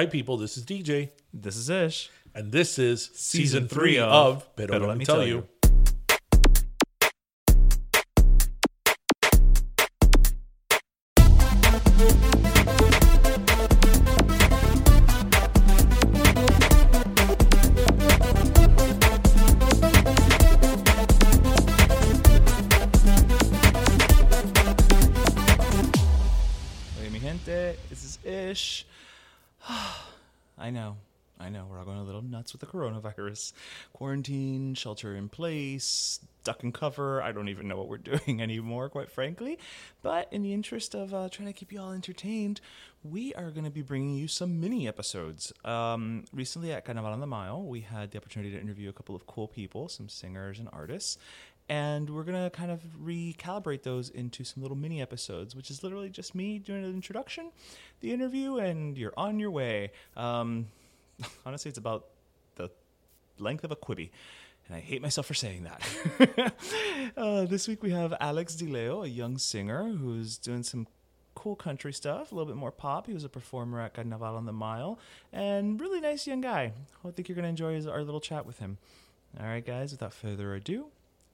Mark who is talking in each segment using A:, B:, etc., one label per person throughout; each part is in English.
A: Hi, people. This is DJ,
B: This is Ish.
A: and this is season,
B: Season
A: three
B: three
A: of,
B: of
A: Pero, Let, Me Tell, you.
B: Oye, mi gente, this is Ish. I know, I know, we're all going a little nuts with the coronavirus. Quarantine, shelter in place, duck and cover. I don't even know what we're doing anymore, quite frankly. But in the interest of uh, trying to keep you all entertained, we are going to be bringing you some mini episodes. Um, recently at Carnaval on the Mile, we had the opportunity to interview a couple of cool people, some singers and artists and we're gonna kind of recalibrate those into some little mini episodes, which is literally just me doing an introduction, the interview, and you're on your way. Um, honestly, it's about the length of a Quibi. And I hate myself for saying that. uh, this week we have Alex di Leo, a young singer who's doing some cool country stuff, a little bit more pop. He was a performer at Carnaval on the Mile, and really nice young guy. I think you're going to enjoy his, our little chat with him. All right, guys, without further ado,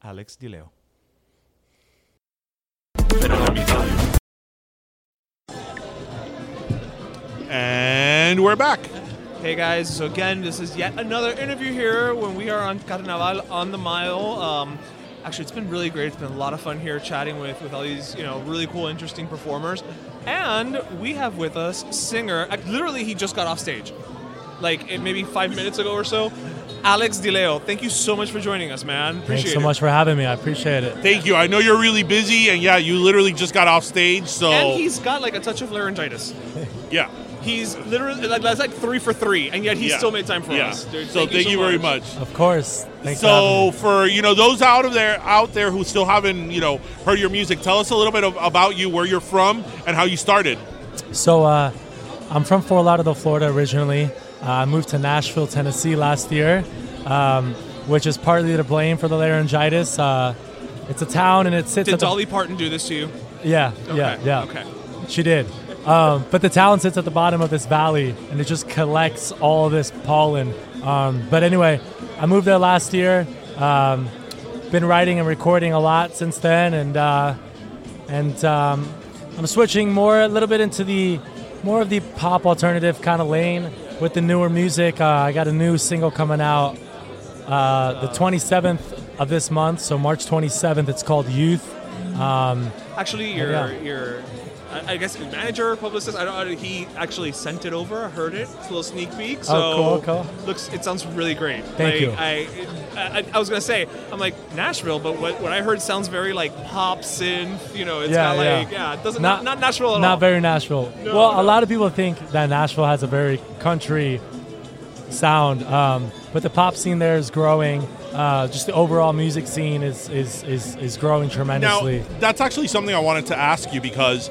B: Alex di Leo.
A: Pero Let Me Tell You. And we're back.
C: Hey guys, so again, this is yet another interview here when we are on Carnaval on the Mile. Um, actually, it's been really great. It's been a lot of fun here chatting with, with all these, you know, really cool, interesting performers. And we have with us singer, literally, he just got off stage, like it, maybe five minutes ago or so. Alex di Leo, thank you so much for joining us, man. Appreciate
D: Thanks so
C: it.
D: much for having me. I appreciate it.
A: Thank you. I know you're really busy, and yeah, you literally just got off stage, so
C: And he's got like a touch of laryngitis.
A: yeah.
C: He's literally like that's like three for three, and yet he
A: Yeah.
C: still made time for
A: yeah.
C: us. Dude,
A: so thank, you, very much.
D: Of course. Thanks
A: so
D: having me.
A: for you know those out of there out there who still haven't you know heard your music, tell us a little bit of, about you, where you're from, and how you started.
D: So, uh, I'm from Fort Lauderdale, Florida originally. Uh, I moved to Nashville, Tennessee last year, um, which is partly to blame for the laryngitis. Uh, it's a town and it sits
C: Did
D: at the,
C: Dolly Parton do this to you?
D: Yeah, yeah,
C: Okay,
D: yeah.
C: okay.
D: She did. Um, but the town sits at the bottom of this valley and it just collects all this pollen. Um, but anyway, I moved there last year. Um, been writing and recording a lot since then, and uh, and um, I'm switching more a little bit into the more of the pop alternative kind of lane with the newer music. Uh, I got a new single coming out uh, the 27th of this month, so March 27th. It's called Youth. Um,
C: Actually, your
D: yeah.
C: your I I guess your manager, publicist. I don't. know, He actually sent it over. I heard it. It's a little sneak peek. So
D: Oh, cool, cool.
C: looks. It sounds really great.
D: Thank
C: like,
D: you.
C: I, I I was gonna say I'm like Nashville, but what, what I heard sounds very like pop synth. You know, it's
D: Yeah,
C: got
D: yeah.
C: like yeah. It doesn't not, not Nashville at
D: not
C: all.
D: Not very Nashville.
C: No,
D: well,
C: no.
D: a lot of people think that Nashville has a very country sound, um, but the pop scene there is growing. Uh, just the overall music scene is is is, is growing tremendously.
A: Now,
D: tremendously.
A: that's actually something I wanted to ask you because,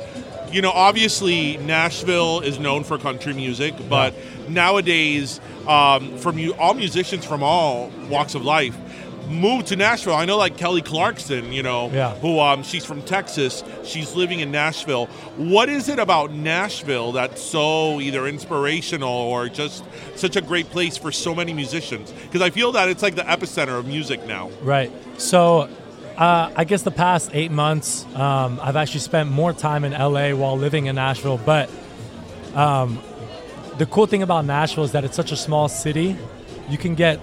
A: you know, obviously Nashville is known for country music, but nowadays, um, from you, all musicians from all walks of life move to Nashville. I know, like Kelly Clarkson, you know,
D: Yeah.
A: who um, she's from Texas. She's living in Nashville. What is it about Nashville that's so either inspirational or just such a great place for so many musicians? Because I feel that it's like the epicenter of music now.
D: Right. So, uh, I guess the past eight months, um, I've actually spent more time in LA while living in Nashville. But um, the cool thing about Nashville is that it's such a small city. You can get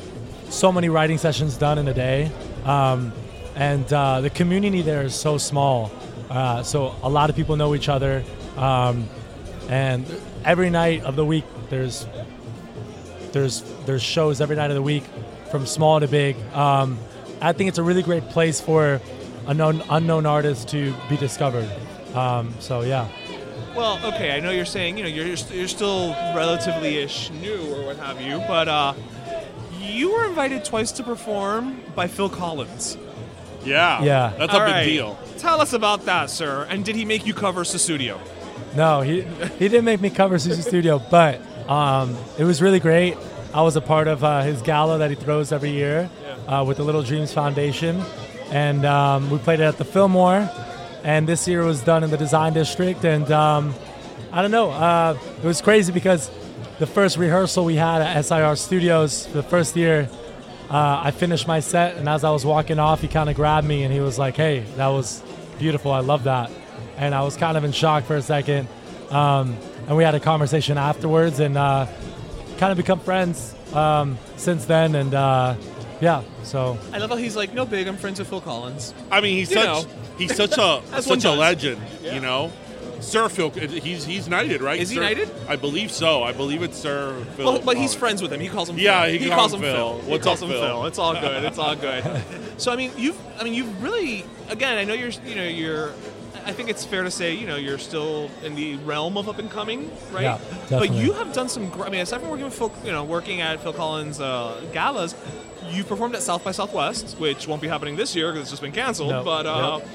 D: so many writing sessions done in a day, um, and uh, the community there is so small. Uh, so a lot of people know each other, um, and every night of the week there's there's there's shows every night of the week, from small to big. Um, I think it's a really great place for unknown unknown artists to be discovered. Um, so yeah,
C: Well, okay, I know you're saying you know you're you're, still relatively ish new or what have you, but uh, you were invited twice to perform by Phil Collins.
A: Yeah.
D: Yeah.
A: That's a
C: All
A: big
C: right.
A: deal.
C: Tell us about that, sir. And did he make you cover Sussudio?
D: no, he he didn't make me cover Sussudio, but um, it was really great. I was a part of uh, his gala that he throws every year uh, with the Little Dreams Foundation, and um, we played it at the Fillmore. And this year was done in the Design District, and um, I don't know. Uh, it was crazy because the first rehearsal we had at SIR Studios, the first year, uh, I finished my set, and as I was walking off, he kind of grabbed me and he was like, "Hey, that was beautiful. I love that." And I was kind of in shock for a second. Um, and we had a conversation afterwards, and uh, kind of become friends um, since then. And uh, yeah, so
C: I love how he's like, no big, I'm friends with Phil Collins.
A: I mean, he's
C: You
A: such
C: know.
A: he's such a
C: As one
A: such a
C: does.
A: legend. You know, Sir Phil. He's he's knighted, right?
C: Is he
A: Sir-
C: knighted?
A: I believe so. I believe it's Sir Phil.
C: Well, but he's
A: Collins.
C: friends with him. He calls him.
A: Yeah,
C: Phil.
A: he
C: calls
A: calls
C: him
A: him
C: Phil.
A: Phil.
C: He
A: What's
C: calls
A: up,
C: him
A: Phil?
C: It's all good. It's all good. so I mean, you've I mean you've really again. I know you're you know you're. I think it's fair to say you know you're still in the realm of up and coming, right?
D: Yeah,
C: But
D: definitely.
C: you have done some. gr- I mean, aside from working with Phil, you know, working at Phil Collins uh, galas, you performed at South by Southwest, which won't be happening this year because it's just been canceled.
D: No.
C: But uh,
D: Yep.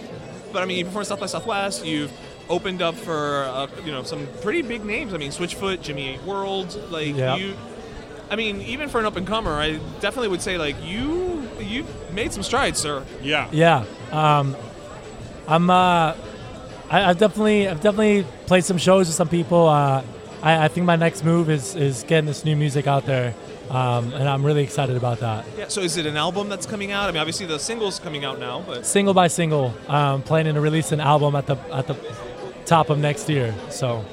C: but I mean, you performed at South by Southwest. You've opened up for uh, you know some pretty big names. I mean, Switchfoot, Jimmy Eat World, like
D: Yeah.
C: you. I mean, even for an up and comer, I definitely would say like you you've made some strides, sir.
A: Yeah.
D: Yeah, um, I'm. Uh, I, I've definitely, I've definitely played some shows with some people. Uh, I, I think my next move is is getting this new music out there, um, and I'm really excited about that.
C: Yeah. So is it an album that's coming out? I mean, obviously the single's coming out now, but
D: Single by single, um, planning to release an album at the at the top of next year. So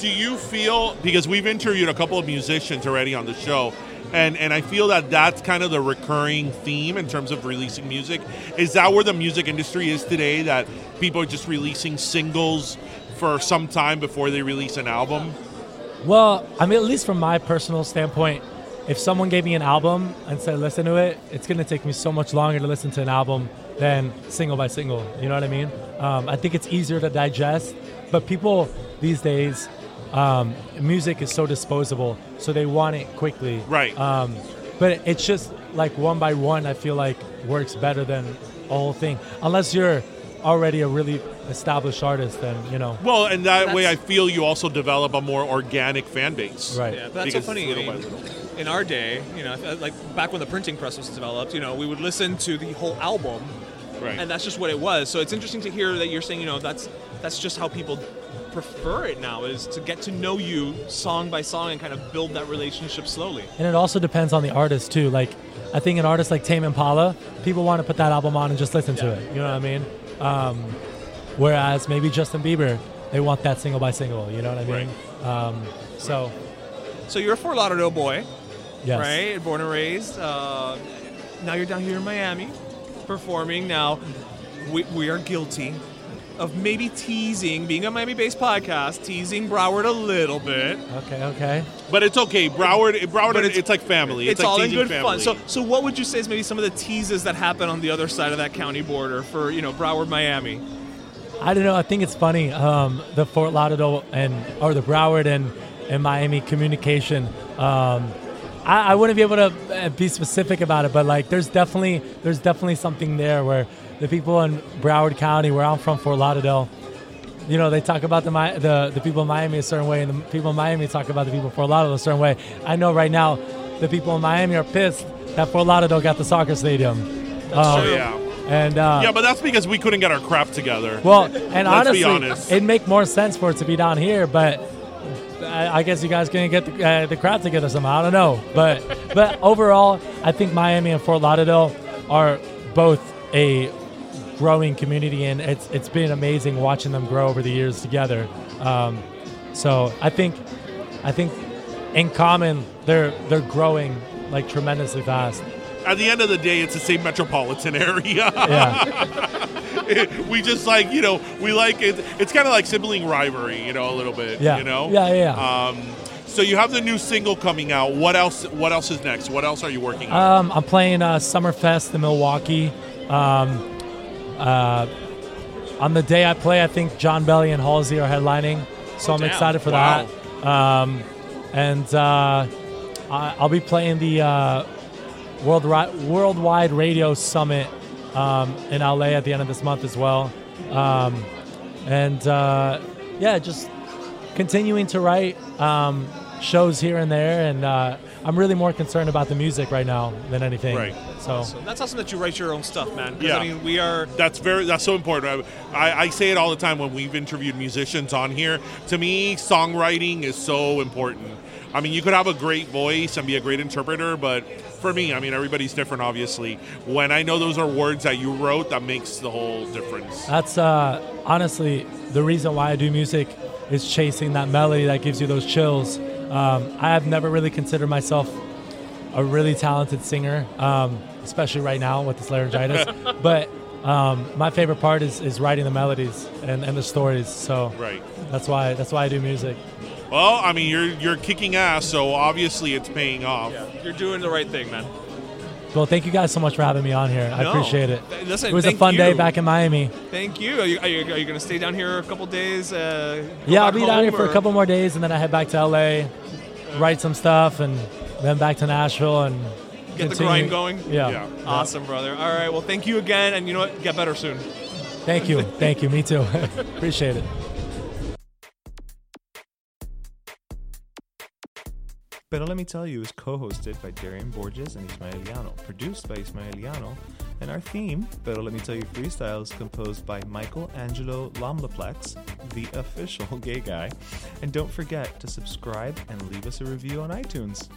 A: Do you feel because we've interviewed a couple of musicians already on the show, and and I feel that that's kind of the recurring theme in terms of releasing music. Is that where the music industry is today? That people are just releasing singles for some time before they release an album.
D: Well, I mean, at least from my personal standpoint, if someone gave me an album and said, listen to it, it's going to take me so much longer to listen to an album than single by single. You know what I mean? Um, I think it's easier to digest, but people these days, um, music is so disposable, so they want it quickly.
A: Right.
D: Um, but it's just like one by one, I feel like works better than a whole thing. Unless you're already a really established artist, then, you know.
A: Well, and that way I feel you also develop a more organic fan base.
D: Right.
C: yeah, that's
A: Because
C: so funny. I
A: little by little.
C: In our day, you know, like back when the printing press was developed, you know, we would listen to the whole album,
A: Right.
C: and that's just what it was. So it's interesting to hear that you're saying, you know, that's that's just how people prefer it now is to get to know you song by song and kind of build that relationship slowly.
D: And it also depends on the artist too. Like, I think an artist like Tame Impala, people want to put that album on and just listen to it. You know what I mean? Um, whereas maybe Justin Bieber, they want that single by single. You know what I mean? Um, so,
C: So you're a Fort Lauderdale boy,
D: yes.
C: right? Born and raised. Uh, now you're down here in Miami, performing. Now we, we are guilty of maybe teasing, being a Miami-based podcast, teasing Broward a little bit.
D: Okay. Okay.
A: But it's okay. Broward, Broward,
C: But
A: it's,
C: it's-
A: like family.
C: It's,
A: like
C: all in good
A: family.
C: fun. So, so what would you say is maybe some of the teases that happen on the other side of that county border for you know Broward, Miami?
D: I don't know. I think it's funny. Um, the Fort Lauderdale and or the Broward and and Miami communication. Um, I, I wouldn't be able to uh, be specific about it, but like, there's definitely there's definitely something there where the people in Broward County, where I'm from, Fort Lauderdale, you know, they talk about the the the people in Miami a certain way, and the people in Miami talk about the people in Fort Lauderdale a certain way. I know right now, the people in Miami are pissed that Fort Lauderdale got the soccer stadium. Um,
C: true.
A: yeah.
D: And uh,
A: Yeah, but that's because we couldn't get our crap together.
D: well, and
A: Let's be
D: honestly,
A: honest.
D: it'd make more sense for it to be down here, but I, I guess you guys can get the, uh, the crowd together somehow. I don't know, but but overall, I think Miami and Fort Lauderdale are both a growing community, and it's it's been amazing watching them grow over the years together. Um, so I think I think in common they're they're growing like tremendously fast.
A: At the end of the day, it's the same metropolitan area.
D: Yeah,
A: we just like you know we like it. It's kind of like sibling rivalry, you know, a little bit.
D: Yeah.
A: You know.
D: Yeah, yeah, yeah.
A: Um, so you have the new single coming out. What else? What else is next? What else are you working on?
D: Um, I'm playing uh, Summerfest in Milwaukee. Um, uh, on the day I play, I think Jon Bellion and Halsey are headlining, so I'm
C: damn.
D: excited for
A: Wow.
D: that. Um, and uh, I, I'll be playing the uh, Worldwide Worldwide Radio Summit um, in LA at the end of this month as well. Um, and uh, yeah, just continuing to write um, shows here and there, and uh, I'm really more concerned about the music right now than anything.
A: Right.
D: So
C: So that's awesome that you write your own stuff, man.
A: Yeah.
C: I mean, we are.
A: That's very. That's so important. I, I, I say it all the time when we've interviewed musicians on here. To me, songwriting is so important. I mean, you could have a great voice and be a great interpreter, but for me, I mean, everybody's different, obviously. When I know those are words that you wrote, that makes the whole difference.
D: That's uh, honestly the reason why I do music is chasing that melody that gives you those chills. Um, I have never really considered myself a really talented singer, um, especially right now with this laryngitis. but um, my favorite part is, is writing the melodies and, and the stories. So
A: Right.
D: that's why that's why I do music.
A: Well, I mean, you're you're kicking ass, so obviously it's paying off.
C: Yeah, you're doing the right thing, man.
D: Well, thank you guys so much for having me on here. I appreciate it.
C: Th- listen,
D: it was a
C: thank
D: fun day back in Miami.
C: Thank you. Are you, are you, are you going to stay down here a couple days? Uh,
D: Yeah, I'll be down here
C: home,
D: for a couple more days, and then I head back to LA, write some stuff, and then back to Nashville and
C: Get the grind going?
D: Yeah.
A: Yeah.
C: Awesome, brother. All right. Well, thank you again, and you know what? Get better soon.
D: Thank you. Thank you. Me too. Appreciate it.
B: Pero Let Me Tell You is co hosted by Darian Borges and Ismaeliano, produced by Ismaeliano, and our theme, Pero Let Me Tell You Freestyle, is composed by Michael Angelo Lomlaplex, the official gay guy. And don't forget to subscribe and leave us a review on iTunes.